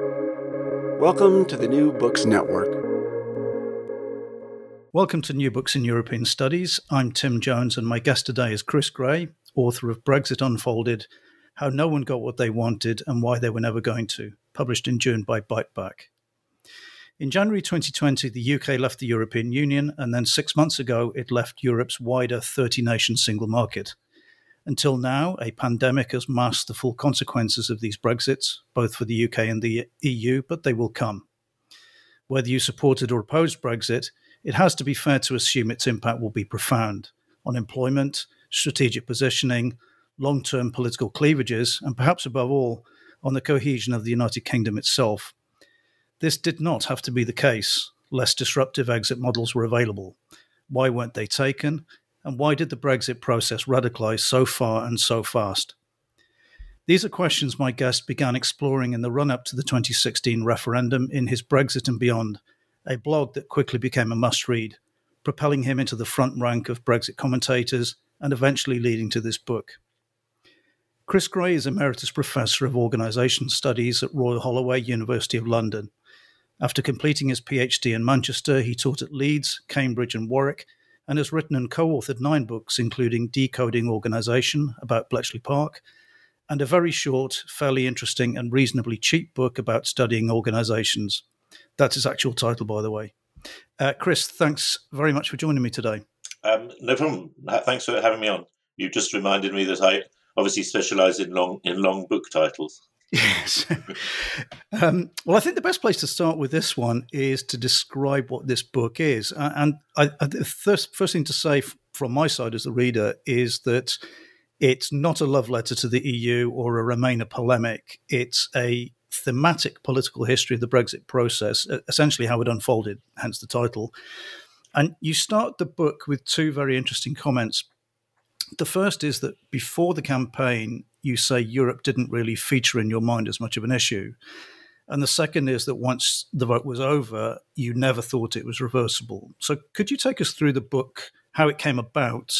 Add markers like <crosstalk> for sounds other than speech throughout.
Welcome to the New Books Network. Welcome to New Books in European Studies. I'm Tim Jones, and my guest today is Chris Grey, author of Brexit Unfolded How No One Got What They Wanted and Why They Were Never Going to, published in June by Biteback. In January 2020, the UK left the European Union, and then six months ago, it left Europe's wider 30 nation single market. Until now, a pandemic has masked the full consequences of these Brexits, both for the UK and the EU, but they will come. Whether you supported or opposed Brexit, it has to be fair to assume its impact will be profound on employment, strategic positioning, long term political cleavages, and perhaps above all, on the cohesion of the United Kingdom itself. This did not have to be the case. Less disruptive exit models were available. Why weren't they taken? And why did the Brexit process radicalise so far and so fast? These are questions my guest began exploring in the run up to the 2016 referendum in his Brexit and Beyond, a blog that quickly became a must read, propelling him into the front rank of Brexit commentators and eventually leading to this book. Chris Grey is Emeritus Professor of Organisation Studies at Royal Holloway, University of London. After completing his PhD in Manchester, he taught at Leeds, Cambridge, and Warwick and has written and co authored nine books, including Decoding Organisation about Bletchley Park, and a very short, fairly interesting, and reasonably cheap book about studying organisations. That's his actual title, by the way. Uh, Chris, thanks very much for joining me today. Um, no problem. Thanks for having me on. You've just reminded me that I obviously specialise in long in long book titles. Yes. um, well, I think the best place to start with this one is to describe what this book is. And I, I, the first, first thing to say from my side as a reader is that it's not a love letter to the EU or a Remainer polemic. It's a thematic political history of the Brexit process, essentially how it unfolded, hence the title. And you start the book with two very interesting comments. The first is that before the campaign, you say Europe didn't really feature in your mind as much of an issue. And the second is that once the vote was over, you never thought it was reversible. So, could you take us through the book, how it came about,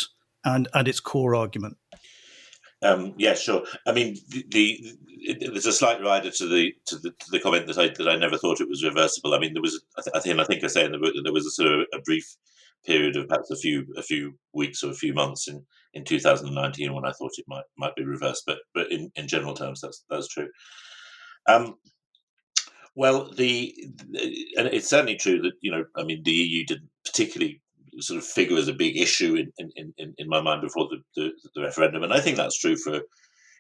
and, and its core argument? Um, yeah, sure. I mean, the, the it, there's a slight rider to the to the, to the comment that I that I never thought it was reversible. I mean, there was I, think I think I say in the book that there was a sort of a brief period of perhaps a few a few weeks or a few months in, in 2019 when I thought it might might be reversed, but but in, in general terms that's that's true. Um, well, the, the, and it's certainly true that you know I mean the EU didn't particularly sort of figure as a big issue in in, in, in my mind before the, the, the referendum, and I think that's true for you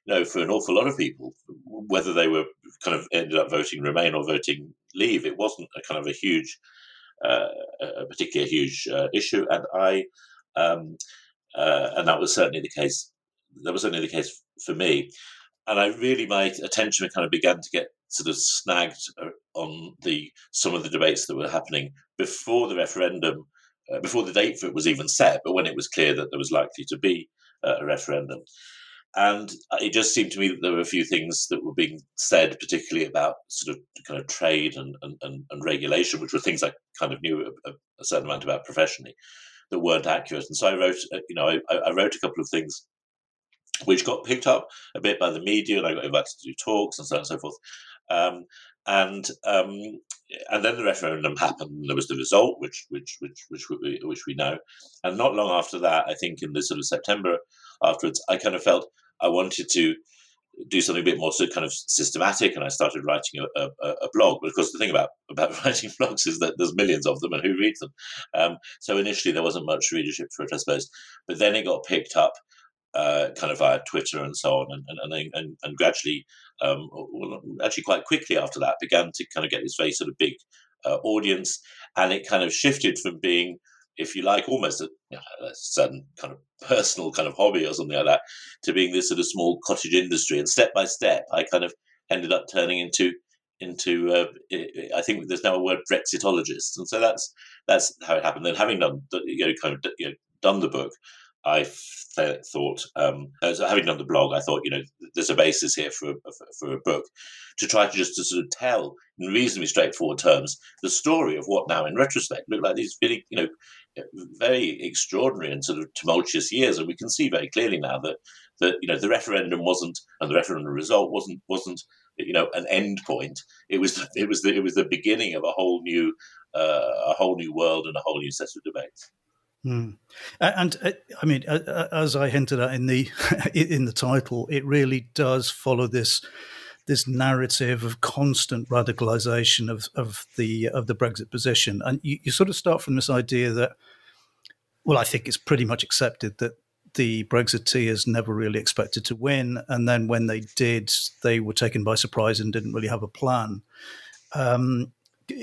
know for an awful lot of people, whether they were kind of ended up voting Remain or voting Leave. It wasn't a kind of a huge a particular huge uh, issue, and I um, uh, and that was certainly the case. That was certainly the case for me, and I really my attention kind of began to get sort of snagged on the some of the debates that were happening before the referendum, uh, before the date for it was even set, but when it was clear that there was likely to be uh, a referendum. And it just seemed to me that there were a few things that were being said, particularly about sort of kind of trade and, and, and regulation, which were things I kind of knew a, a, certain amount about professionally, that weren't accurate. And so I wrote, uh, you know, I, I wrote a couple of things which got picked up a bit by the media, and I got invited to do talks and so on and so forth. Um, and um, and then the referendum happened. And there was the result, which which which which we, which we know. And not long after that, I think in the sort of September afterwards, I kind of felt I wanted to do something a bit more so kind of systematic, and I started writing a, a, a, blog. But of course, the thing about about <laughs> writing blogs is that there's millions of them, and who reads them? Um, so initially, there wasn't much readership for it, I suppose. But then it got picked up, uh, kind of via Twitter and so on, and and and, and gradually, um, well, actually quite quickly after that, began to kind of get this very sort of big uh, audience, and it kind of shifted from being if you like, almost a, a, certain kind of <laughs> personal kind of hobby or something like that, to being this sort of small cottage industry. And step by step, I kind of ended up turning into into. Uh, I think there's now a word Brexitologist, and so that's that's how it happened. Then having done you know kind of you know done the book, I th- thought, um, so having done the blog, I thought, you know, there's a basis here for a, for a book to try to just to sort of tell in reasonably straightforward terms the story of what now, in retrospect, look like these really, you know, very extraordinary and sort of tumultuous years, and we can see very clearly now that that you know the referendum wasn't and the referendum result wasn't wasn't you know an end point. It was it was the, it was the beginning of a whole new uh, a whole new world and a whole new set of debates. Mm. And uh, I mean, uh, as I hinted at in the <laughs> in the title, it really does follow this this narrative of constant radicalization of, of the of the Brexit position, and you, you sort of start from this idea that, well, I think it's pretty much accepted that the Brexiteers never really expected to win, and then when they did, they were taken by surprise and didn't really have a plan. Um,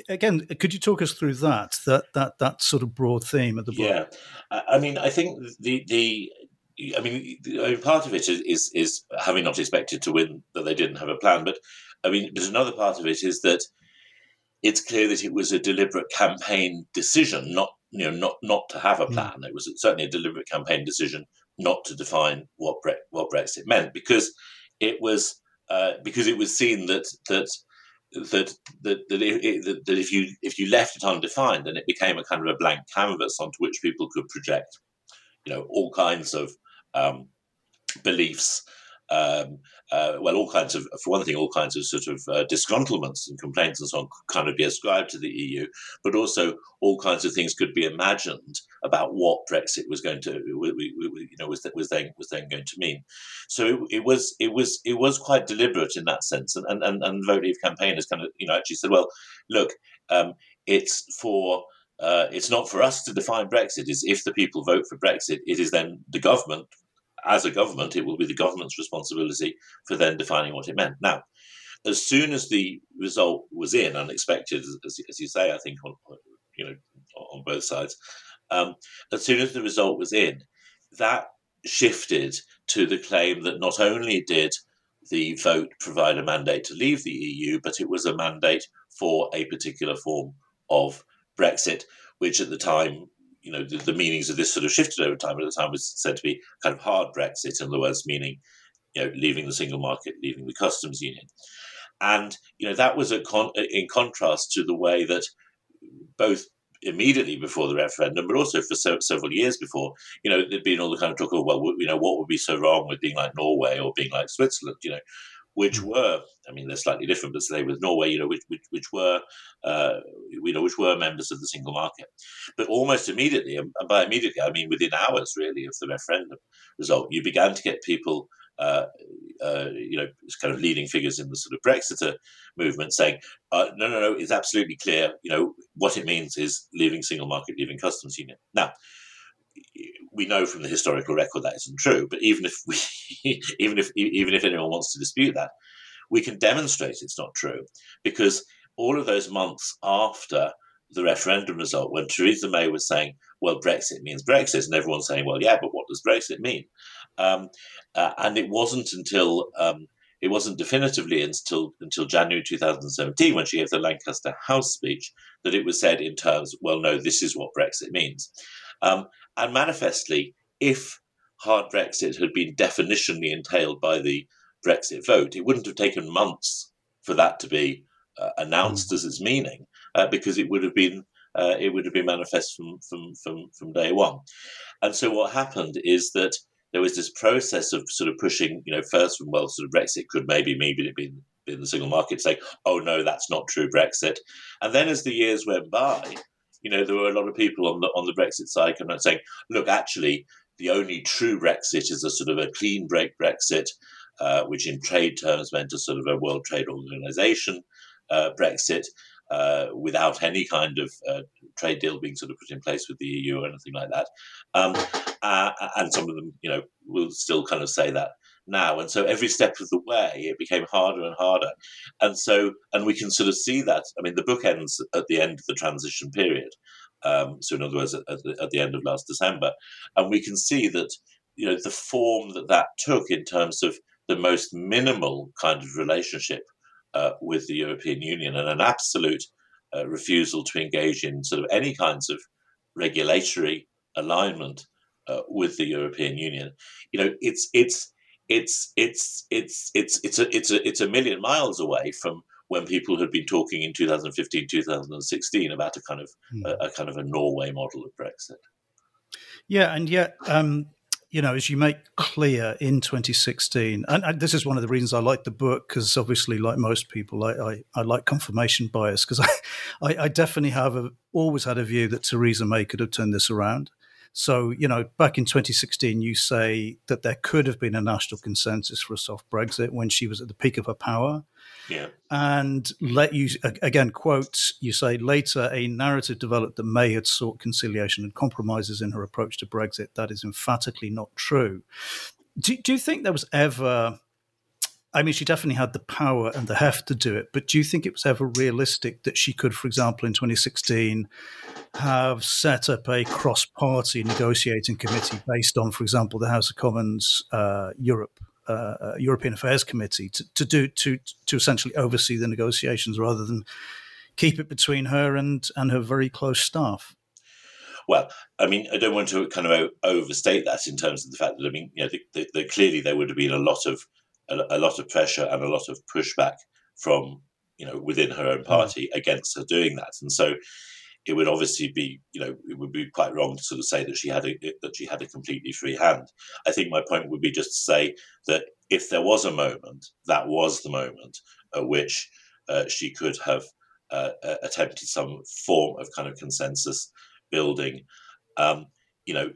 again, could you talk us through that that that that sort of broad theme of the book? Yeah, I mean, I think the the. I mean, part of it is, is, is having not expected to win that they didn't have a plan, but I mean, but another part of it is that it's clear that it was a deliberate campaign decision, not you know, not not to have a hmm. plan. Mm. It was certainly a deliberate campaign decision not to define what Bre- what Brexit meant because it was uh, because it was seen that that that that that if, that if you if you left it undefined, then it became a kind of a blank canvas onto which people could project, you know, all kinds of um, beliefs um, uh, well, all kinds of, for one thing, all kinds of sort of uh, disgruntlements and complaints and so on could kind of be ascribed to the EU, but also all kinds of things could be imagined about what Brexit was going to, you know, was was then was then going to mean. So it, it was it was it was quite deliberate in that sense, and and and, and Vote Leave campaign has kind of you know actually said, well, look, um, it's for uh, it's not for us to define Brexit. Is if the people vote for Brexit, it is then the government as a government, it will be the government's responsibility for then defining what it meant. Now, as soon as the result was in, unexpected, as, as you say, I think on you know on both sides, um, as soon as the result was in, that shifted to the claim that not only did the vote provide a mandate to leave the EU, but it was a mandate for a particular form of Brexit, which at the time you know, the, the, meanings of this sort of shifted over time. At the time, was said to be kind of hard Brexit, in other words, meaning, you know, leaving the single market, leaving the customs union, and you know that was a con- in contrast to the way that both immediately before the referendum, but also for so, several years before, you know, there'd been all the kind of talk of, well, you know, what would be so wrong with being like Norway or being like Switzerland, you know, which hmm. were, I mean, they're slightly different, but say with Norway, you know, which which, which were, uh, you know, which were members of the single market. But almost immediately, and by immediately, I mean within hours, really, of the referendum result, you began to get people. Uh, uh, you know, kind of leading figures in the sort of Brexiter movement saying, uh, no, no, no, it's absolutely clear. You know, what it means is leaving single market, leaving customs union. Now, we know from the historical record that isn't true. But even if we, <laughs> even if even if anyone wants to dispute that, we can demonstrate it's not true because all of those months after the referendum result, when Theresa May was saying, "Well, Brexit means Brexit," and everyone's saying, "Well, yeah, but what does Brexit mean?" Um, uh, and it wasn't until um, it wasn't definitively until until January 2017 when she gave the Lancaster House speech that it was said in terms, "Well, no, this is what Brexit means." Um, and manifestly, if hard Brexit had been definitionally entailed by the Brexit vote, it wouldn't have taken months for that to be uh, announced mm. as its meaning, uh, because it would have been uh, it would have been manifest from, from from from day one. And so what happened is that there was this process of sort of pushing, you know, first from well, sort of Brexit could maybe maybe it been in the single market, saying, oh no, that's not true Brexit. And then as the years went by, you know, there were a lot of people on the on the Brexit side kind of saying, look, actually, the only true Brexit is a sort of a clean break Brexit, uh, which in trade terms meant a sort of a World Trade Organization uh, Brexit. Uh, without any kind of uh, trade deal being sort of put in place with the EU or anything like that, um, uh, and some of them, you know, will still kind of say that now. And so every step of the way, it became harder and harder. And so, and we can sort of see that. I mean, the book ends at the end of the transition period. Um, so, in other words, at the, at the end of last December. And we can see that, you know, the form that that took in terms of the most minimal kind of relationship uh, with the European Union and an absolute uh, refusal to engage in sort of any kinds of regulatory alignment uh, with the European Union. You know, it's it's it's it's it's it's it's a it's a it's a million miles away from when people had been talking in 2015 2016 about a kind of mm. a, a, kind of a Norway model of Brexit yeah and yet um, you know, as you make clear in 2016, and, and this is one of the reasons I like the book, because obviously, like most people, I, I, I like confirmation bias, because <laughs> I, I, I, definitely have a, always had a view that Theresa May could have turned this around. So, you know, back in 2016, you say that there could have been a national consensus for a soft Brexit when she was at the peak of her power. Yeah. And let you again quote you say later a narrative developed that May had sought conciliation and compromises in her approach to Brexit. That is emphatically not true. Do, do you think there was ever I mean, she definitely had the power and the heft to do it, but do you think it was ever realistic that she could, for example, in 2016, have set up a cross party negotiating committee based on, for example, the House of Commons uh, Europe? Uh, uh, European Affairs Committee to, to do to to essentially oversee the negotiations rather than keep it between her and and her very close staff. Well, I mean, I don't want to kind of overstate that in terms of the fact that I mean, you know, clearly there would have been a lot of a, a, lot of pressure and a lot of pushback from you know within her own mm. party against her doing that, and so it would obviously be, you know, it would be quite wrong to sort of say that she had a that she had a completely free hand. I think my point would be just to say that if there was a moment, that was the moment at which uh, she could have uh, attempted some form of kind of consensus building. Um, you know,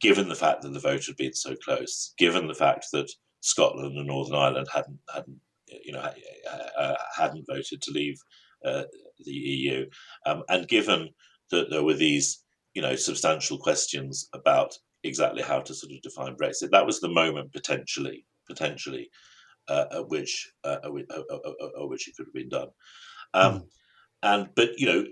given the fact that the vote had been so close, given the fact that Scotland and Northern Ireland hadn't hadn't you know uh, hadn't voted to leave uh, the EU. Um, and given that there were these, you know, substantial questions about exactly how to sort of define Brexit, that was the moment potentially, potentially, uh, at which uh, at, which it could have been done. Um, mm. And but you know,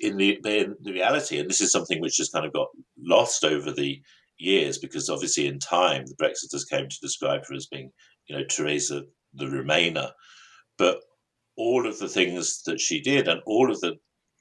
in the in the reality, and this is something which has kind of got lost over the years because obviously in time the Brexiters came to describe her as being, you know, Theresa the Remainer. But all of the things that she did and all of the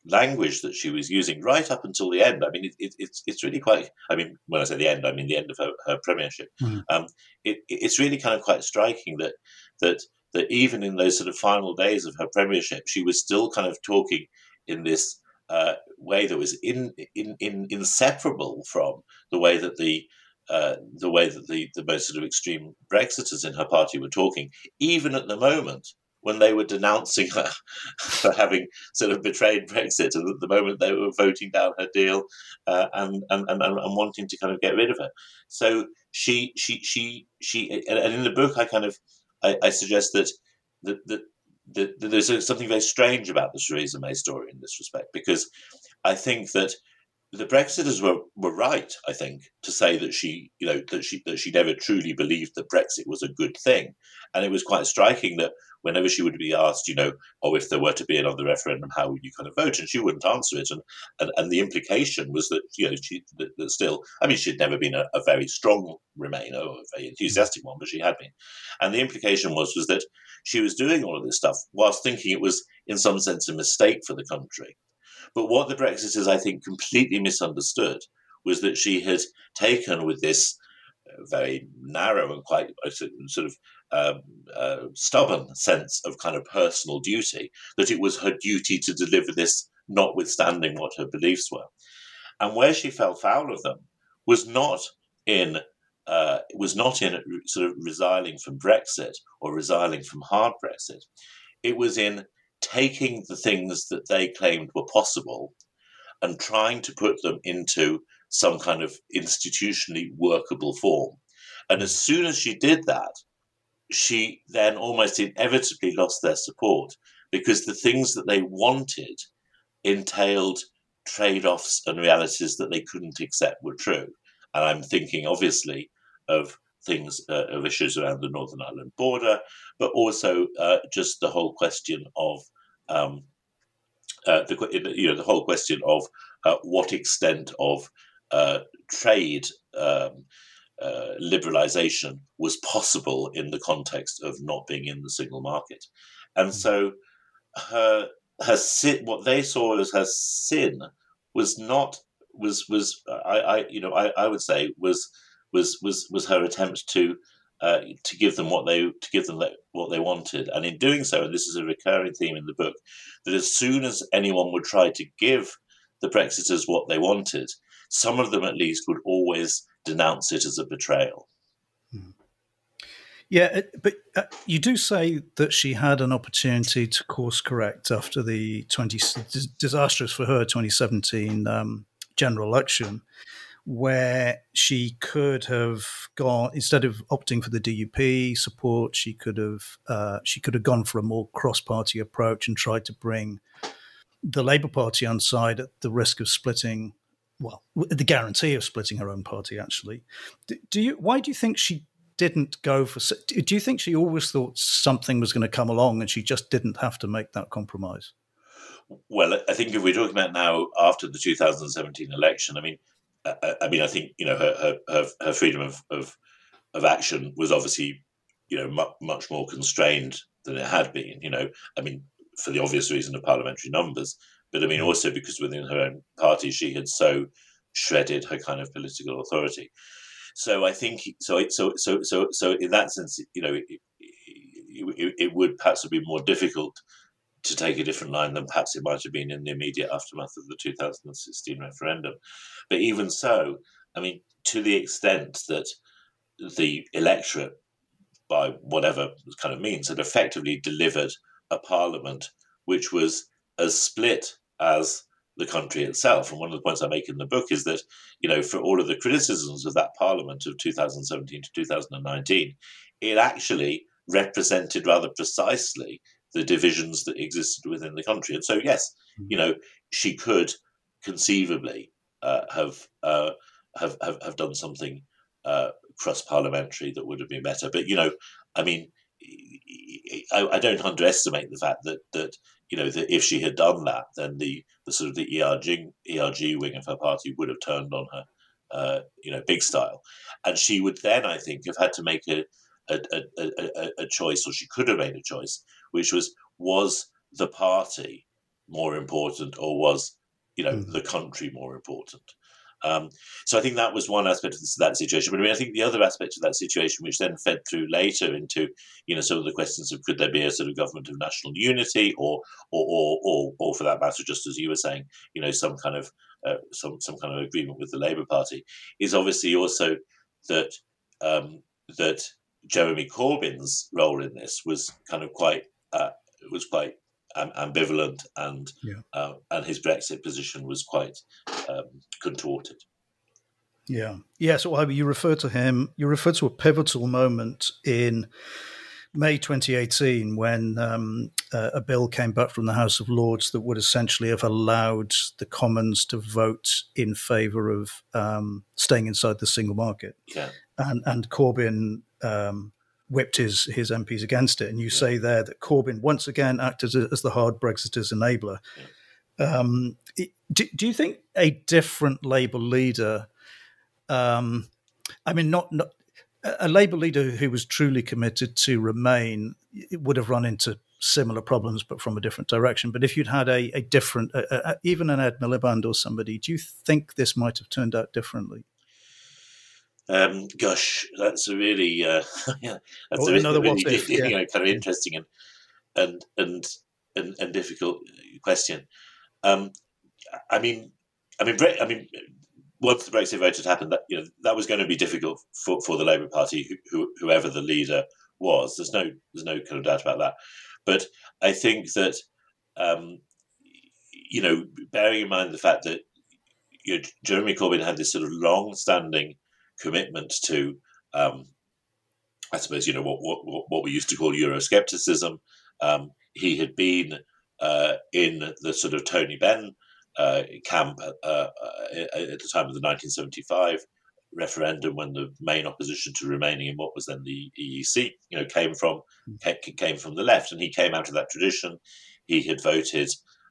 language that she was using right up until the end. I mean, it, it, it's it's really quite. I mean, when I say the end, I mean the end of her, her premiership. Mm. Um, it, it's really kind of quite striking that that that even in those sort of final days of her premiership, she was still kind of talking in this uh, way that was in, in, in inseparable from the way that the uh, the way that the, the most sort of extreme Brexiters in her party were talking, even at the moment when they were denouncing her <laughs> for having sort of betrayed Brexit, and at the moment they were voting down her deal uh, and, and, and and wanting to kind of get rid of her. So she she she she, and in the book I kind of I, I suggest that that that. There's something very strange about the Theresa May story in this respect because I think that the Brexiters were, were right, I think, to say that she, you know, that she that she never truly believed that Brexit was a good thing, and it was quite striking that whenever she would be asked, you know, oh, if there were to be another referendum, how would you kind of vote, and she wouldn't answer it, and and, and the implication was that you know she that, that still, I mean, she'd never been a, a very strong Remainer or a very enthusiastic one, but she had been, and the implication was was that she was doing all of this stuff whilst thinking it was in some sense a mistake for the country but what the Brexiters, I think, completely misunderstood was that she had taken with this uh, very narrow and quite sort of um, uh, stubborn sense of kind of personal duty, that it was her duty to deliver this, notwithstanding what her beliefs were. And where she fell foul of them was not in uh, was not in sort of resiling from Brexit or resiling from hard Brexit. It was in taking the things that they claimed were possible and trying to put them into some kind of institutionally workable form. And as soon as she did that, she then almost inevitably lost their support because the things that they wanted entailed trade offs and realities that they couldn't accept were true. And I'm thinking, obviously, of things uh, of issues around the Northern Ireland border, but also uh, just the whole question of um, uh, the you know the whole question of uh, what extent of uh, trade um, uh, liberalization was possible in the context of not being in the single market, and mm-hmm. so her her sin, what they saw as her sin was not was was I, I you know I, I would say was was was was her attempt to uh, to give them what they to give them what they wanted, and in doing so, and this is a recurring theme in the book, that as soon as anyone would try to give the Brexiters what they wanted, some of them at least would always denounce it as a betrayal. Hmm. Yeah, but uh, you do say that she had an opportunity to course correct after the 20, disastrous for her 2017 um, general election, where she could have gone instead of opting for the DUP support, she could have uh, she could have gone for a more cross-party approach and tried to bring the Labour Party on side at the risk of splitting. Well, the guarantee of splitting her own party, actually. Do, do you? Why do you think she didn't go for? Do you think she always thought something was going to come along and she just didn't have to make that compromise? Well, I think if we're talking about now after the 2017 election, I mean, I, I mean, I think you know her her, her freedom of, of, of action was obviously you know much, much more constrained than it had been. You know, I mean, for the obvious reason of parliamentary numbers, but I mean mm. also because within her own party she had so shredded her kind of political authority. So I think so. So so so so in that sense, you know, it, it, it would perhaps have been more difficult to take a different line than perhaps it might have been in the immediate aftermath of the 2016 referendum. But even so, I mean, to the extent that the electorate, by whatever kind of means, had effectively delivered a parliament which was as split as the country itself. And one of the points I make in the book is that, you know, for all of the criticisms of that parliament of 2017 to 2019, it actually represented rather precisely the divisions that existed within the country. And so, yes, hmm. you know, she could conceivably uh, have, uh, have, have have done something uh, cross parliamentary that would have been better. But you know, I mean, I, I, don't underestimate the fact that that you know that if she had done that, then the, the sort of the ERG ERG wing of her party would have turned on her, uh, you know, big style, and she would then, I think, have had to make a a, a, a, a choice, or she could have made a choice, which was was the party more important, or was you know mm. the country more important? Um, so I think that was one aspect of this, that situation. But I mean, I think the other aspect of that situation, which then fed through later into, you know, some of the questions of could there be a sort of government of national unity, or, or, or, or, or for that matter, just as you were saying, you know, some kind of uh, some some kind of agreement with the Labour Party, is obviously also that um, that Jeremy Corbyn's role in this was kind of quite uh, was quite um, ambivalent, and yeah. uh, and his Brexit position was quite um, contorted. Yeah. Yeah. So you refer to him. You refer to a pivotal moment in May 2018 when um, uh, a bill came back from the House of Lords that would essentially have allowed the Commons to vote in favour of um, staying inside the single market. Yeah. And and Corbyn um, whipped his his MPs against it. And you say there that Corbyn once again acted as, as the hard Brexiters enabler. Um, do, do you think a different Labour leader? Um, I mean, not, not a Labour leader who was truly committed to remain would have run into similar problems, but from a different direction. But if you'd had a, a different, a, a, even an Ed Miliband or somebody, do you think this might have turned out differently? Um, gosh, that's a really uh, <laughs> yeah, that's oh, a, another really, if, <laughs> yeah. you know, kind of interesting and and and and, and difficult question. Um, I mean, I mean, I mean, once the Brexit vote had happened, that you know that was going to be difficult for, for the Labour Party, who, whoever the leader was. There's no there's no kind of doubt about that. But I think that um, you know, bearing in mind the fact that you know, Jeremy Corbyn had this sort of long-standing commitment to, um, I suppose, you know, what, what, what we used to call Euroscepticism. Um, he had been uh, in the sort of Tony Benn uh, camp uh, uh at the time of the 1975 referendum when the main opposition to remaining in what was then the EEC, you know, came from hmm. came from the left, and he came out of that tradition. He had voted,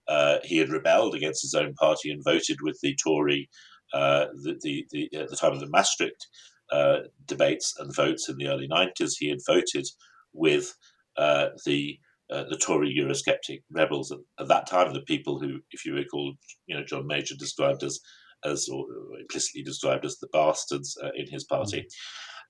uh, he had rebelled against his own party and voted with the Tory uh, the, the, the, at the time of the Maastricht uh, debates and votes in the early 90s, he had voted with uh, the uh, the Tory Eurosceptic rebels at, at, that time, the people who, if you recall, you know, John Major described as as or implicitly described as the bastards uh, in his party,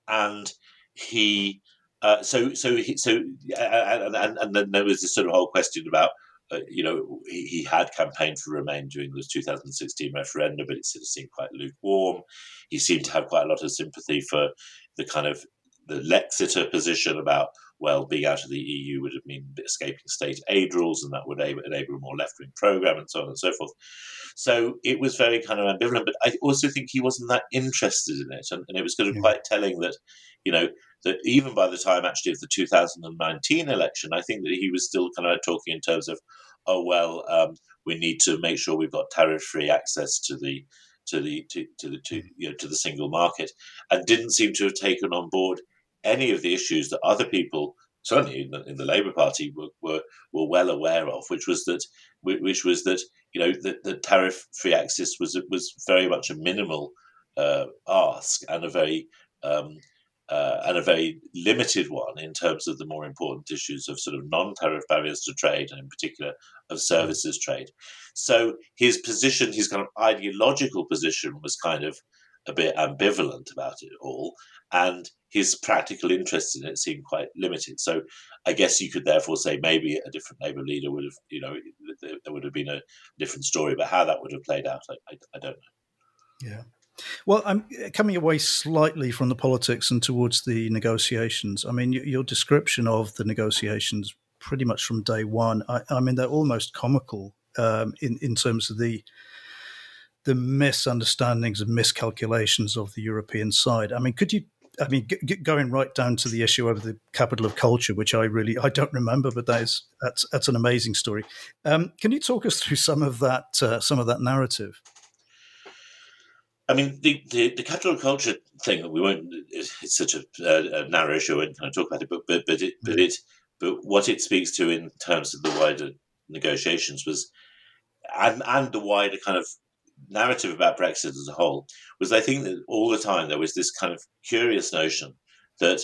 and he. Uh, so, so, he, so, and, and, and then there was this sort of whole question about uh, you know, he, he, had campaigned for Remain during the 2016 referendum, but it sort of seemed quite lukewarm. He seemed to have quite a lot of sympathy for the kind of the Lexiter position about well, being out of the EU would have meant escaping state aid rules, and that would enable a more left wing program, and so on and so forth. So it was very kind of ambivalent, but I also think he wasn't that interested in it, and, and it was kind of yeah. quite telling that, you know, that even by the time actually of the 2019 election, I think that he was still kind of talking in terms of, oh well, um, we need to make sure we've got tariff-free access to the to the to, to the to, you know to the single market, and didn't seem to have taken on board any of the issues that other people, certainly in the, in the Labour Party, were, were, were well aware of, which was that which was that you know the, the tariff-free access was was very much a minimal uh, ask and a very um, uh, and a very limited one in terms of the more important issues of sort of non-tariff barriers to trade and in particular of services trade. So his position, his kind of ideological position was kind of a bit ambivalent about it all and his practical interest in it seemed quite limited. So I guess you could therefore say maybe a different Labour leader would have, you know, there would have been a different story, but how that would have played out, I, I, I don't know. Yeah. Well, I'm coming away slightly from the politics and towards the negotiations. I mean, your description of the negotiations pretty much from day one, I, I mean, they're almost comical um, in, in terms of the the misunderstandings and miscalculations of the European side. I mean, could you I mean, g- going right down to the issue of the capital of culture, which I really I don't remember, but that is that's that's an amazing story. Um, can you talk us through some of that uh, some of that narrative? I mean, the, the, the capital culture thing we won't. It's such a, a, a narrow issue, and kind of talk about it. But but but it, but mm-hmm. it but what it speaks to in terms of the wider negotiations was, and and the wider kind of narrative about Brexit as a whole was I think that all the time there was this kind of curious notion that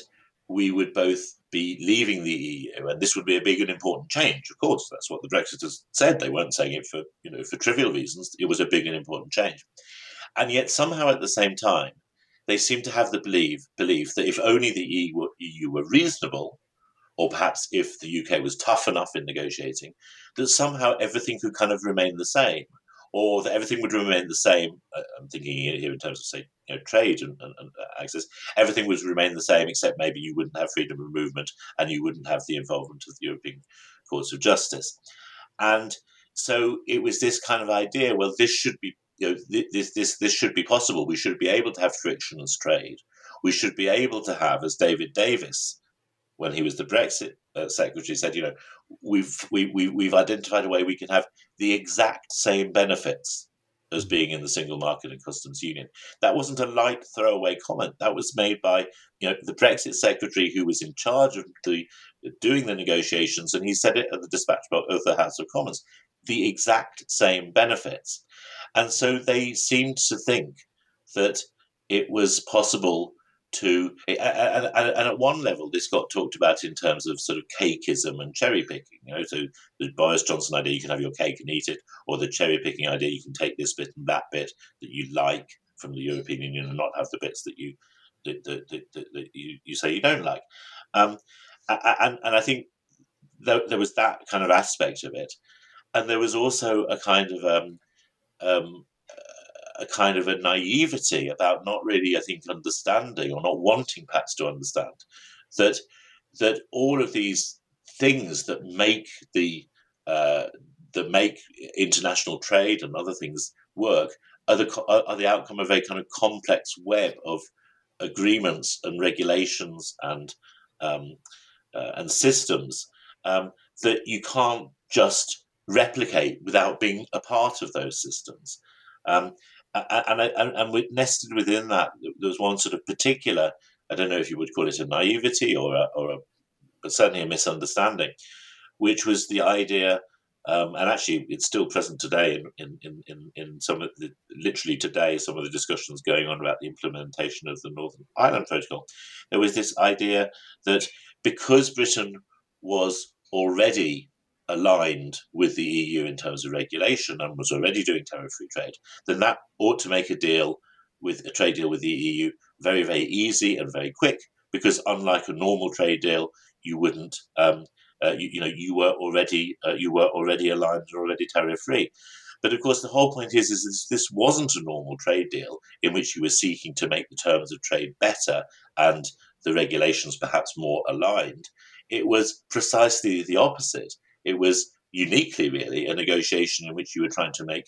we would both be leaving the EU, and this would be a big and important change. Of course, that's what the Brexiters said. They weren't saying it for you know for trivial reasons. It was a big and important change, and yet somehow at the same time, they seem to have the belief belief that if only the EU were, reasonable, or perhaps if the UK was tough enough in negotiating, that somehow everything could kind of remain the same or that everything would remain the same. I'm thinking here in terms of, say, you know, trade and, and, and, access. Everything would remain the same, except maybe you wouldn't have freedom of movement and you wouldn't have the involvement of the European Courts of Justice. And so it was this kind of idea. Well, this should be, you know, this this this should be possible. We should be able to have frictionless trade. We should be able to have, as David Davis when he was the Brexit uh, secretary, said, you know, we've we, we, we've identified a way we can have the exact same benefits as being in the single market and customs union. That wasn't a light throwaway comment. That was made by you know the Brexit secretary who was in charge of the doing the negotiations, and he said it at the dispatch of the House of Commons. The exact same benefits, and so they seemed to think that it was possible to and, and, at one level this got talked about in terms of sort of cakeism and cherry picking you know so the boris johnson idea you can have your cake and eat it or the cherry picking idea you can take this bit and that bit that you like from the european union and not have the bits that you that, that, that, that you, you say you don't like. Um, and, and i think there, there was that kind of aspect of it. And there was also a kind of um, um, a kind of a naivety about not really, I think, understanding or not wanting perhaps to understand that that all of these things that make the uh, that make international trade and other things work are the are the outcome of a kind of complex web of agreements and regulations and um, uh, and systems um, that you can't just replicate without being a part of those systems. Um, and, and, and nested within that, there was one sort of particular, I don't know if you would call it a naivety or a, or a but certainly a misunderstanding, which was the idea, um, and actually it's still present today in, in, in, in some of the, literally today, some of the discussions going on about the implementation of the Northern Ireland Protocol. There was this idea that because Britain was already aligned with the EU in terms of regulation and was already doing tariff free trade, then that ought to make a deal with a trade deal with the EU very, very easy and very quick. Because unlike a normal trade deal, you wouldn't um, uh, you, you, know you were already uh, you were already aligned and already tariff free. But of course, the whole point is, is this, this wasn't a normal trade deal in which you were seeking to make the terms of trade better and the regulations perhaps more aligned. It was precisely the opposite. It was uniquely, really, a negotiation in which you were trying to make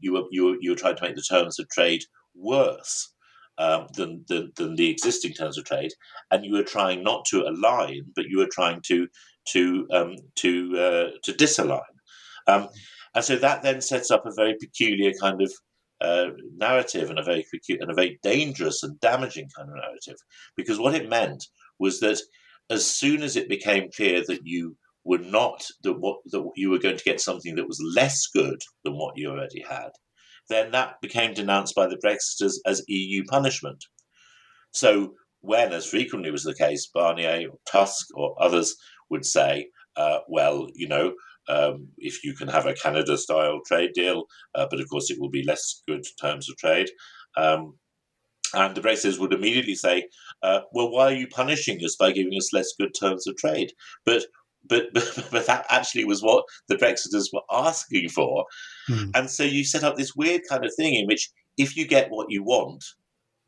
you were you were, you were trying to make the terms of trade worse um, than, than than the existing terms of trade, and you were trying not to align, but you were trying to to um, to uh, to disalign. Um, and so that then sets up a very peculiar kind of uh, narrative and a very and a very dangerous and damaging kind of narrative, because what it meant was that as soon as it became clear that you were not that what that you were going to get something that was less good than what you already had, then that became denounced by the Brexiters as EU punishment. So when, as frequently was the case, Barnier or Tusk or others would say, uh, well, you know, um, if you can have a Canada style trade deal, uh, but of course it will be less good terms of trade. Um, and the Brexiters would immediately say, uh, well, why are you punishing us by giving us less good terms of trade? But but, <laughs> but, but that actually was what the Brexiters were asking for. Mm. And so you set up this weird kind of thing in which if you get what you want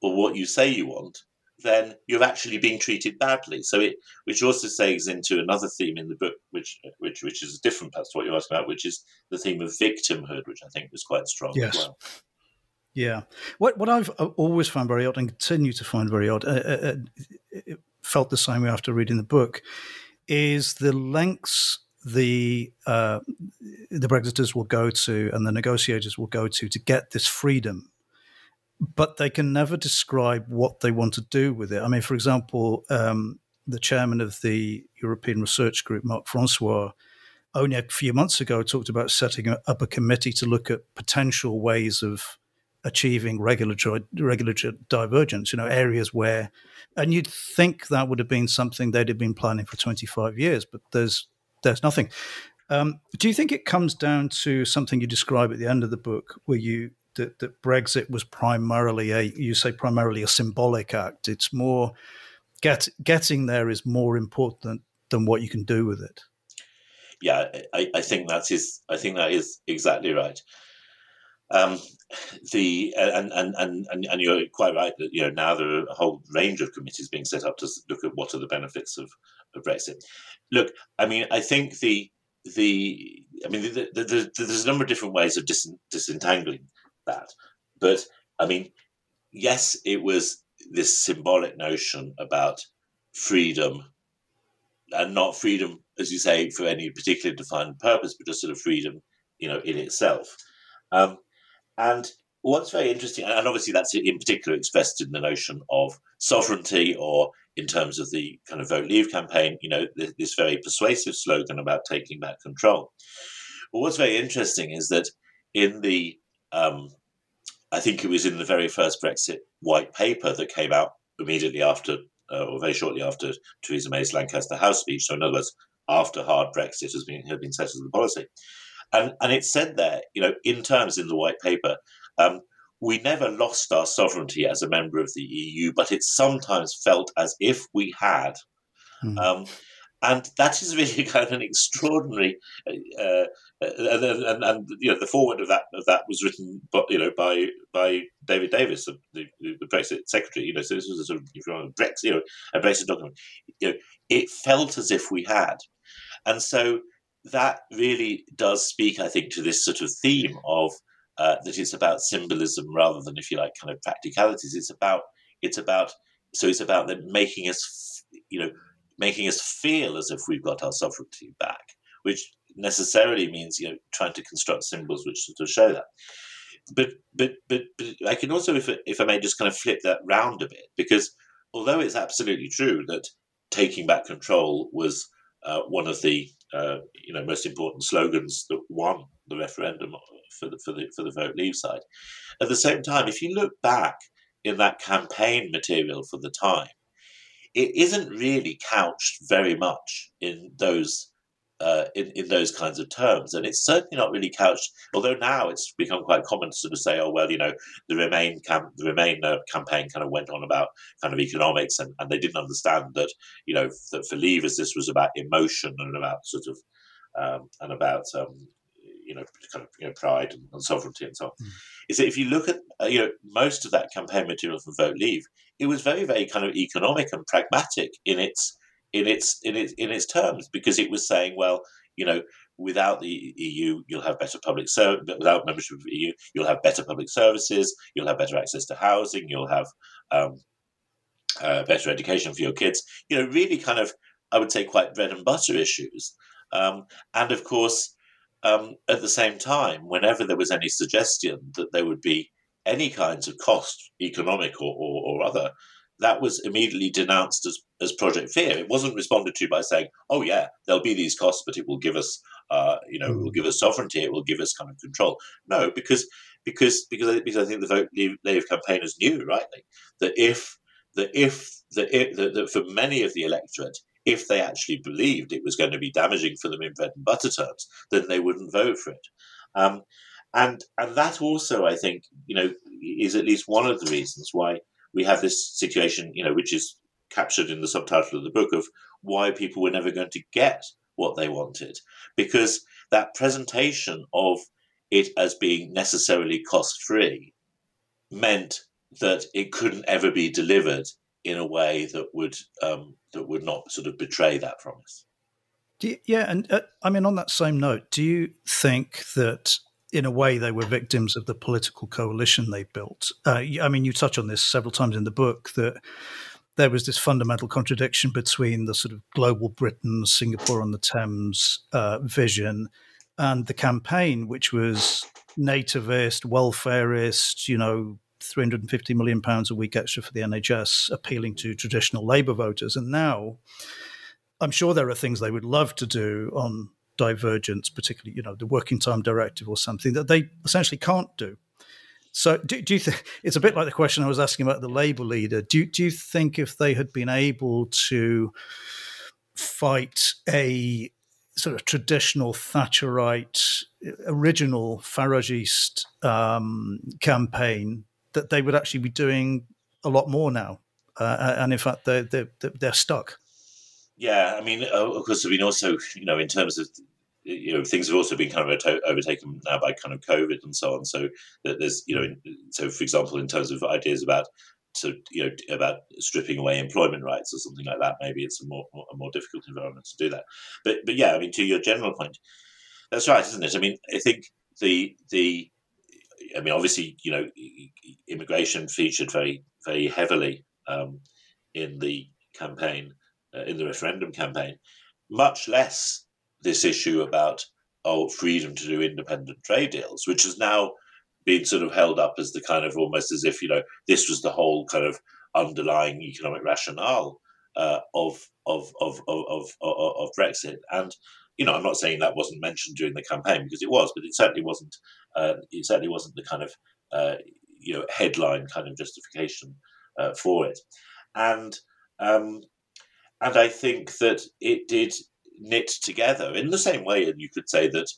or what you say you want, then you're actually being treated badly. So it, which also segues into another theme in the book, which which which is different perhaps to what you're asking about, which is the theme of victimhood, which I think was quite strong yes. as well. Yeah, what what I've always found very odd and continue to find very odd, uh, uh, uh felt the same way after reading the book, is the lengths the uh, the Brexiters will go to and the negotiators will go to to get this freedom but they can never describe what they want to do with it. I mean, for example, um, the chairman of the European Research Group, Mark Francois, only a few months ago talked about setting up a committee to look at potential ways of achieving regulatory regulatory divergence. You know, areas where, and you'd think that would have been something they'd have been planning for 25 years, but there's there's nothing. Um, do you think it comes down to something you describe at the end of the book, where you that, that Brexit was primarily a you say primarily a symbolic act. It's more get getting there is more important than, than what you can do with it. Yeah, I, I think that is I think that is exactly right. Um, the and, and and and you're quite right that you know now there are a whole range of committees being set up to look at what are the benefits of, of Brexit. Look, I mean, I think the the I mean, the, the, the, there's a number of different ways of dis, disentangling that. But I mean, yes, it was this symbolic notion about freedom and not freedom, as you say, for any particularly defined purpose, but just sort of freedom, you know, in itself. Um, and what's very interesting, and obviously that's in particular expressed in the notion of sovereignty or in terms of the kind of vote leave campaign, you know, this very persuasive slogan about taking back control. But what's very interesting is that in the um, I think it was in the very first Brexit white paper that came out immediately after, uh, or very shortly after Theresa May's Lancaster House speech. So, in other words, after hard Brexit has been had been set as the policy, and and it said there, you know, in terms in the white paper, um, we never lost our sovereignty as a member of the EU, but it sometimes felt as if we had. Mm. Um, and that is really <laughs> kind of an extraordinary uh, and, and, and, you know the forward of that of that was written by, you know by by David Davis the, the, the Brexit secretary you know so this was a sort of if you want a Brexit you know a Brexit document you know it felt as if we had and so that really does speak I think to this sort of theme of uh, that it's about symbolism rather than if you like kind of practicalities it's about it's about so it's about them making us you know making us feel as if we've got our sovereignty back, which necessarily means you know trying to construct symbols which sort of show that. But but but, but I can also, if if I may, just kind of flip that round a bit, because although it's absolutely true that taking back control was uh, one of the uh, you know most important slogans that won the referendum for the for the for the vote leave side. At the same time, if you look back in that campaign material for the time, it isn't really couched very much in those uh, in, in those kinds of terms. And it's certainly not really couched, although now it's become quite common to sort of say, oh, well, you know, the Remain, camp, the Remain uh, campaign kind of went on about kind of economics and, and they didn't understand that, you know, that for Leavers this was about emotion and about sort of, um, and about, um, you know, kind of you know, pride and, and sovereignty and so on. Mm. Is that if you look at, uh, you know, most of that campaign material from Vote Leave, it was very, very kind of economic and pragmatic in its in its in its in its terms because it was saying, well, you know, without the EU, you'll have better public service. Without membership of the EU, you'll have better public services. You'll have better access to housing. You'll have um, uh, better education for your kids. You know, really kind of, I would say, quite bread and butter issues. Um, and of course, um, at the same time, whenever there was any suggestion that there would be any kinds of cost, economic or, or, or other, that was immediately denounced as, as Project Fear. It wasn't responded to by saying, "Oh yeah, there'll be these costs, but it will give us, uh, you know, it will mm. give us sovereignty. It will give us kind of control." No, because because because because I think the vote leave, campaigners knew rightly that if that if that that for many of the electorate, if they actually believed it was going to be damaging for them in bread and butter terms, then they wouldn't vote for it. Um, and and that also, I think, you know, is at least one of the reasons why we have this situation, you know, which is captured in the subtitle of the book of why people were never going to get what they wanted. Because that presentation of it as being necessarily cost free meant that it couldn't ever be delivered in a way that would um, that would not sort of betray that promise. You, yeah, and uh, I mean, on that same note, do you think that in a way, they were victims of the political coalition they built. Uh, I mean, you touch on this several times in the book that there was this fundamental contradiction between the sort of global Britain, Singapore on the Thames uh, vision and the campaign, which was nativist, welfareist, you know, 350 million pounds a week extra for the NHS, appealing to traditional Labour voters. And now, I'm sure there are things they would love to do on divergence, particularly you know the working time directive or something that they essentially can't do. So, do, do you think it's a bit like the question I was asking about the Labour leader? Do do you think if they had been able to fight a sort of traditional Thatcherite, original Farageist um, campaign, that they would actually be doing a lot more now? Uh, and in fact, they're, they're, they're stuck. Yeah, I mean, of course, I mean, also, you know, in terms of you know things have also been kind of overtaken now by kind of COVID and so on. So that there's you know so for example in terms of ideas about to you know about stripping away employment rights or something like that, maybe it's a more a more difficult environment to do that. But but yeah, I mean to your general point, that's right, isn't it? I mean I think the the I mean obviously you know immigration featured very very heavily um, in the campaign uh, in the referendum campaign, much less this issue about oh freedom to do independent trade deals, which has now been sort of held up as the kind of almost as if you know this was the whole kind of underlying economic rationale uh, of, of, of of of of Brexit. And you know, I'm not saying that wasn't mentioned during the campaign because it was, but it certainly wasn't. Uh, it certainly wasn't the kind of uh, you know headline kind of justification uh, for it. And um, and I think that it did knit together in the same way, and you could say that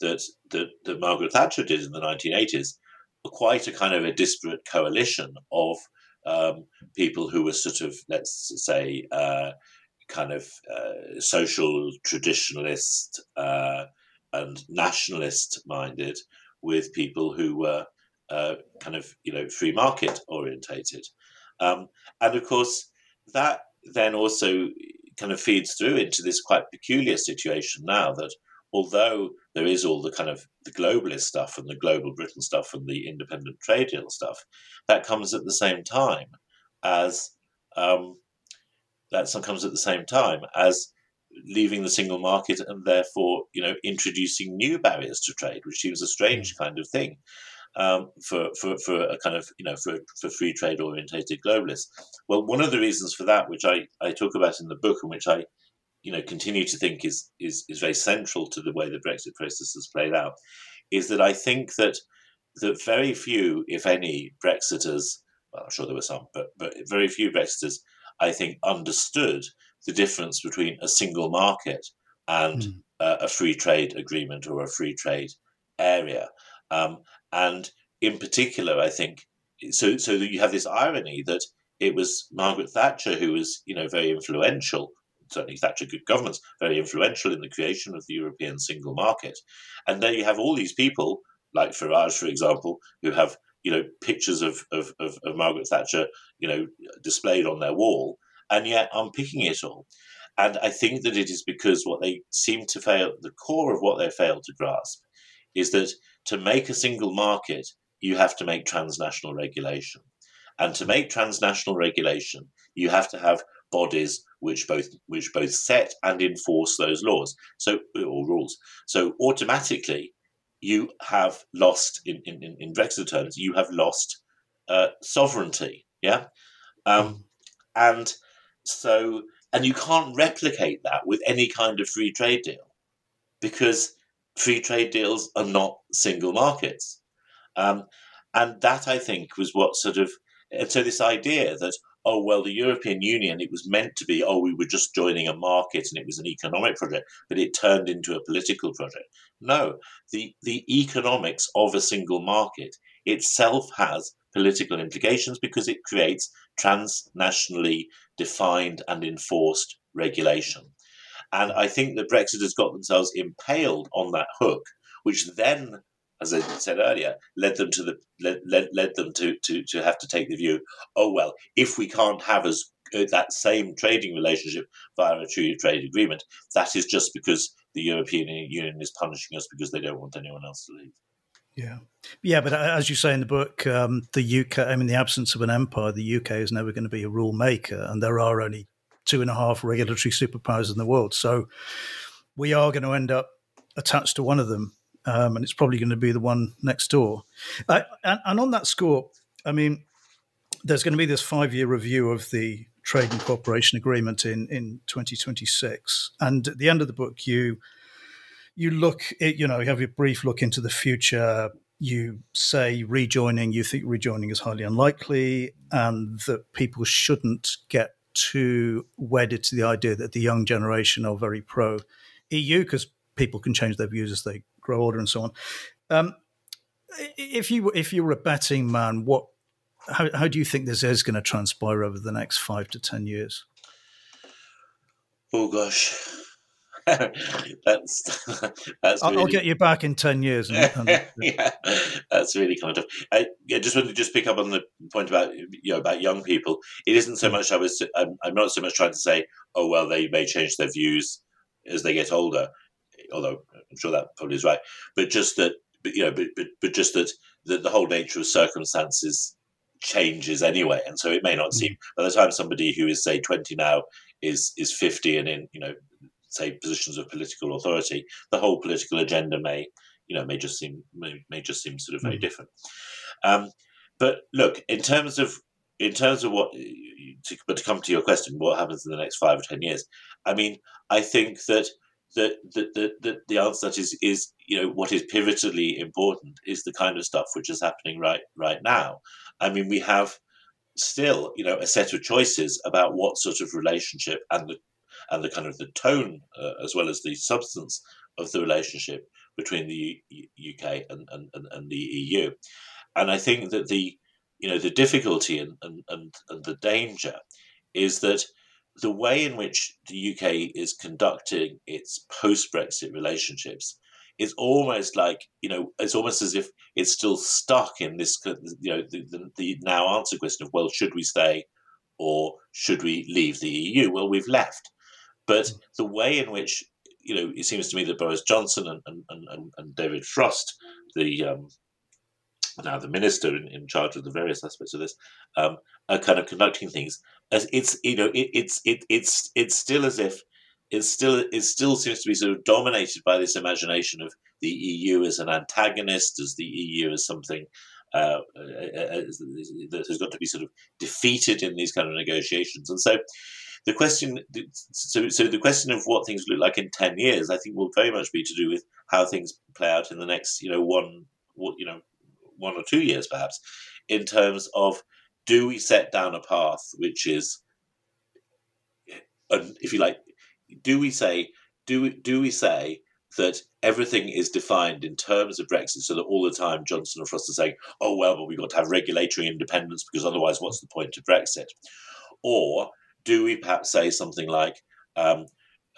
that that, that Margaret Thatcher did in the 1980s, quite a kind of a disparate coalition of um, people who were sort of, let's say, uh, kind of uh, social traditionalist uh, and nationalist minded, with people who were uh, kind of, you know, free market orientated. Um, and of course, that then also kind of feeds through into this quite peculiar situation now that although there is all the kind of the globalist stuff and the global Britain stuff and the independent trade deal stuff, that comes at the same time as um, that comes at the same time as leaving the single market and therefore you know introducing new barriers to trade, which seems a strange mm. kind of thing um, for, for, for a kind of, you know, for, for free trade orientated globalists. Well, one of the reasons for that, which I, I talk about in the book and which I, you know, continue to think is, is, is very central to the way the Brexit process has played out, is that I think that that very few, if any, Brexiters, well, I'm sure there were some, but, but very few Brexiters, I think, understood the difference between a single market and mm. uh, a free trade agreement or a free trade area. Um, and in particular, I think so. So you have this irony that it was Margaret Thatcher who was, you know, very influential. Certainly, Thatcher good governments very influential in the creation of the European single market. And there you have all these people, like Farage, for example, who have you know pictures of, of, of, of Margaret Thatcher, you know, displayed on their wall, and yet unpicking it all. And I think that it is because what they seem to fail, the core of what they fail to grasp, is that to make a single market, you have to make transnational regulation. And to make transnational regulation, you have to have bodies which both which both set and enforce those laws. So or rules. So automatically, you have lost in in, in Brexit terms, you have lost uh, sovereignty. Yeah, um, and so and you can't replicate that with any kind of free trade deal because free trade deals are not single markets. Um, and that I think was what sort of so this idea that oh well the European Union it was meant to be oh we were just joining a market and it was an economic project but it turned into a political project. No, the the economics of a single market itself has political implications because it creates transnationally defined and enforced regulation. And I think that Brexit has got themselves impaled on that hook, which then, as I said earlier, led them to the led, led, led them to, to to have to take the view, oh well, if we can't have as uh, that same trading relationship via a trade agreement, that is just because the European Union is punishing us because they don't want anyone else to leave. Yeah, yeah, but uh, as you say in the book, um, the UK, I mean, the absence of an empire, the UK is never going to be a rule maker, and there are only two and a half regulatory superpowers in the world. So we are going to end up attached to one of them, um, and it's probably going to be the one next door. Uh, and, and, on that score, I mean, there's going to be this five year review of the trade and cooperation agreement in in 2026, and at the end of the book, you you look, at, you know, you have a brief look into the future. You say rejoining, you think rejoining is highly unlikely, and that people shouldn't get too wedded to the idea that the young generation are very pro EU because people can change their views as they grow older and so on. Um, if you if you were a betting man, what how, how do you think this is going to transpire over the next five to ten years? Oh gosh, <laughs> that's <laughs> that's. I'll, really, I'll, get you back in ten years. And, <laughs> yeah, that's really kind of. I yeah, just wanted to just pick up on the point about you know about young people. It isn't so mm. much. I was. I'm, I'm not so much trying to say, oh well, they may change their views as they get older. Although I'm sure that probably is right, but just that, but, you know, but but, but just that the, the whole nature of circumstances changes anyway, and so it may not mm. seem by the time somebody who is say 20 now is is 50 and in you know say positions of political authority, the whole political agenda may you know may just seem may, may just seem sort of very mm. different. Um, but look, in terms of in terms of what, to, but to come to your question, what happens in the next five or ten years? I mean, I think that that the, the, the, the answer that is is you know what is pivotally important is the kind of stuff which is happening right right now. I mean, we have still you know a set of choices about what sort of relationship and the and the kind of the tone uh, as well as the substance of the relationship between the U- UK and, and, and, the EU. And I think that the you know the difficulty and, and, and, and the danger is that the way in which the UK is conducting its post Brexit relationships is almost like you know it's almost as if it's still stuck in this you know the, the, the now answer question of well should we stay or should we leave the EU? Well, we've left. But the way in which you know it seems to me that Boris Johnson and and, and, and David Frost, the um, now the minister in, in, charge of the various aspects of this, um, are kind of conducting things. As it's you know it, it's it, it's it's still as if it's still it still seems to be sort of dominated by this imagination of the EU as an antagonist, as the EU as something uh, uh, uh that has got to be sort of defeated in these kind of negotiations. And so the question, so, so the question of what things look like in ten years, I think, will very much be to do with how things play out in the next, you know, one, you know, one or two years, perhaps, in terms of do we set down a path which is, uh, if you like, do we say, do do we say that everything is defined in terms of Brexit, so that all the time Johnson and Frost are saying, "Oh well, but we've got to have regulatory independence because otherwise, what's the point of Brexit?" Or do we perhaps say something like, um,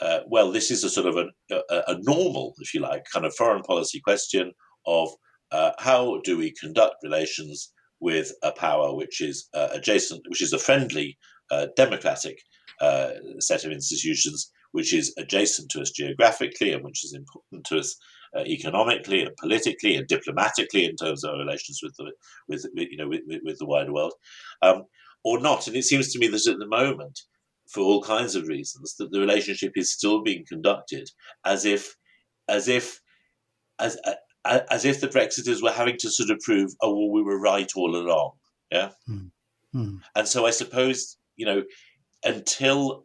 uh, "Well, this is a sort of a, a, a, normal, if you like, kind of foreign policy question of uh, how do we conduct relations with a power which is uh, adjacent, which is a friendly, uh, democratic uh, set of institutions." which is adjacent to us geographically and which is important to us uh, economically and politically and diplomatically in terms of our relations with the with, you know with, with, the wider world, um, or not. And it seems to me that at the moment, for all kinds of reasons, that the relationship is still being conducted as if as if as as if the Brexiters were having to sort of prove, oh well, we were right all along, yeah. Mm. Mm. And so I suppose you know until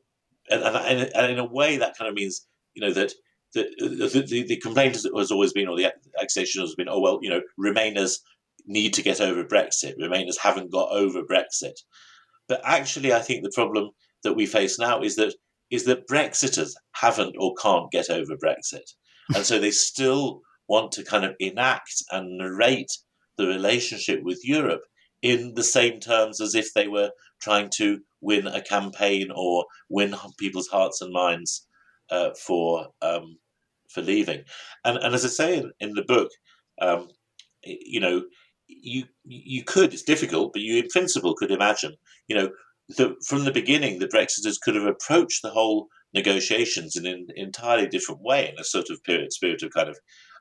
and, and, and in a way that kind of means you know that the, the, the, the complaint has always been, or the accusation has been, oh well, you know, Remainers need to get over Brexit. Remainers haven't got over Brexit. But actually, I think the problem that we face now is that is that Brexiters haven't or can't get over Brexit, and so they still want to kind of enact and narrate the relationship with Europe in the same terms as if they were trying to win a campaign or win people's hearts and minds uh, for um, for leaving. And and as I say in, in the book, um, you know, you you could it's difficult, but you in principle could imagine, you know, the, from the beginning, the Brexiters could have approached the whole negotiations in an entirely different way, in a sort of period, spirit of kind of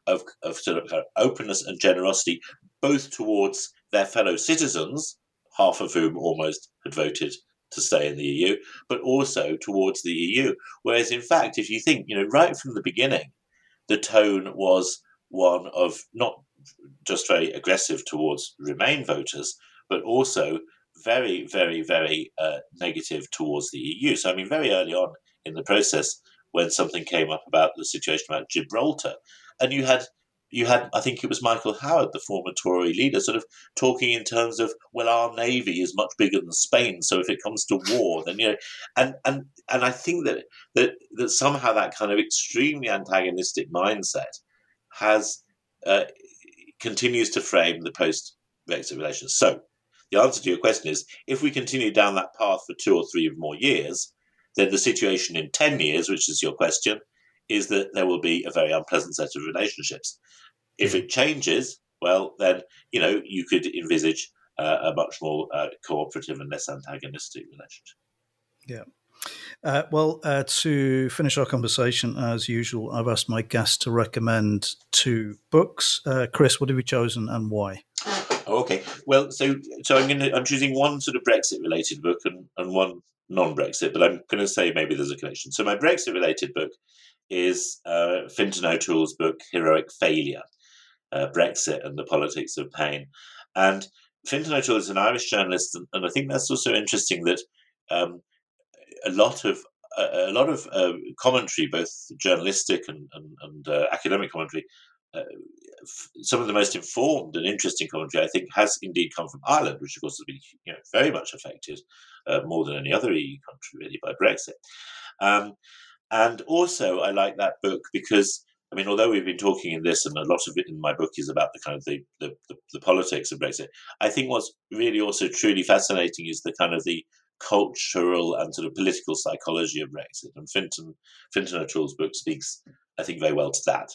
of, of sort of openness and generosity, both towards their fellow citizens, half of whom almost had voted to stay in the EU, but also towards the EU. Whereas, in fact, if you think, you know, right from the beginning, the tone was one of not just very aggressive towards Remain voters, but also very, very, very uh, negative towards the EU. So, I mean, very early on in the process, when something came up about the situation about Gibraltar, and you had you had, I think it was Michael Howard, the former Tory leader, sort of talking in terms of, well, our navy is much bigger than Spain, so if it comes to war, then you know, and and and I think that that that somehow that kind of extremely antagonistic mindset has uh, continues to frame the post Brexit relations. So the answer to your question is, if we continue down that path for two or three more years, then the situation in ten years, which is your question, is that there will be a very unpleasant set of relationships. If it changes, well, then you know you could envisage uh, a much more uh, cooperative and less antagonistic relationship. Yeah. Uh, well, uh, to finish our conversation, as usual, I've asked my guests to recommend two books. Uh, Chris, what have you chosen and why? Okay. Well, so so I'm going to I'm choosing one sort of Brexit related book and, and one non-Brexit, but I'm going to say maybe there's a connection. So my Brexit related book is uh, Fintan O'Toole's book, Heroic Failure uh, Brexit and the Politics of Pain. And Fintan O'Toole is an Irish journalist, and, and I think that's also interesting that um, a lot of a, a lot of uh, commentary, both journalistic and, and, and uh, academic commentary, uh, some of the most informed and interesting commentary, I think, has indeed come from Ireland, which of course has been you know, very much affected uh, more than any other EU country really by Brexit. Um, and also, I like that book because, I mean, although we've been talking in this, and a lot of it in my book is about the kind of the, the, the, the politics of Brexit, I think what's really also truly fascinating is the kind of the cultural and sort of political psychology of Brexit. And Fintan, Fintan O'Toole's book speaks, I think, very well to that.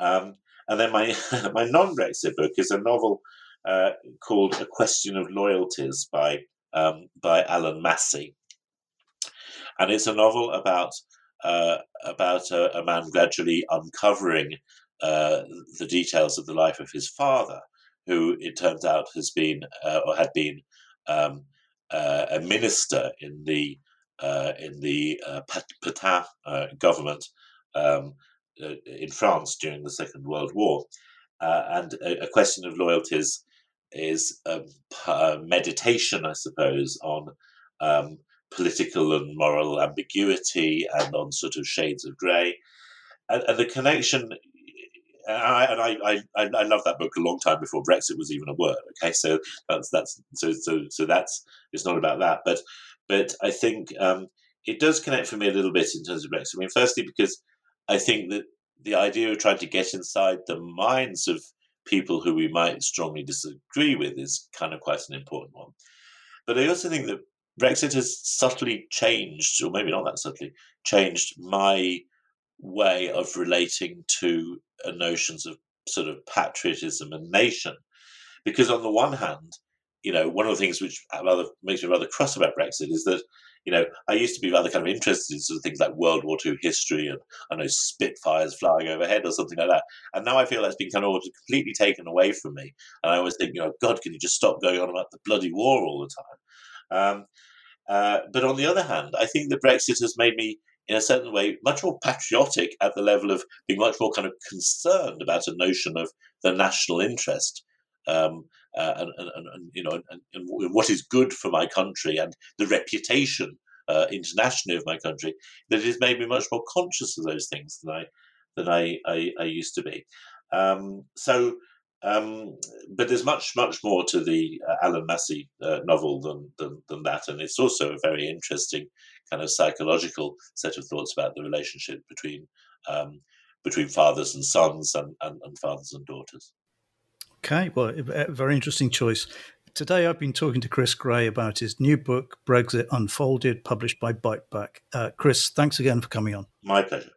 Um, and then my, <laughs> my non Brexit book is a novel uh, called A Question of Loyalties by, um, by Allan Massie. And it's a novel about uh, about a, a, man gradually uncovering uh, the details of the life of his father, who it turns out has been uh, or had been um, uh, a minister in the uh, in the uh, Pétain government um, in France during the Second World War, and a, a, question of loyalties is um, meditation, I suppose, on um, political and moral ambiguity and on sort of shades of grey. And, and the connection, I, and I, I, I love that book a long time before Brexit was even a word. Okay, so that's that's so so so that's it's not about that, but but I think um, it does connect for me a little bit in terms of Brexit. I mean, firstly because I think that the idea of trying to get inside the minds of people who we might strongly disagree with is kind of quite an important one. But I also think that Brexit has subtly changed, or maybe not that subtly, changed my way of relating to uh, notions of sort of patriotism and nation. Because on the one hand, you know, one of the things which rather makes me rather cross about Brexit is that, you know, I used to be rather kind of interested in sort of things like World War II history and I know Spitfires flying overhead or something like that. And now I feel that's been kind of completely taken away from me. And I always think, you know, God, can you just stop going on about the bloody war all the time? Um, uh, but on the other hand, I think that Brexit has made me in a certain way, much more patriotic at the level of being much more kind of concerned about a notion of the national interest. Um, uh, and, and, and, you know, and, and, what is good for my country and the reputation uh, internationally of my country, that it has made me much more conscious of those things than I than I, I, I used to be. Um, so um, but there's much, much more to the uh, Allan Massie uh, novel than, than, than that, and it's also a very interesting kind of psychological set of thoughts about the relationship between um, between fathers and sons and, and, and, fathers and daughters. Okay, well, a very interesting choice. Today, I've been talking to Chris Grey about his new book, Brexit Unfolded, published by Biteback. Uh, Chris, thanks again for coming on. My pleasure.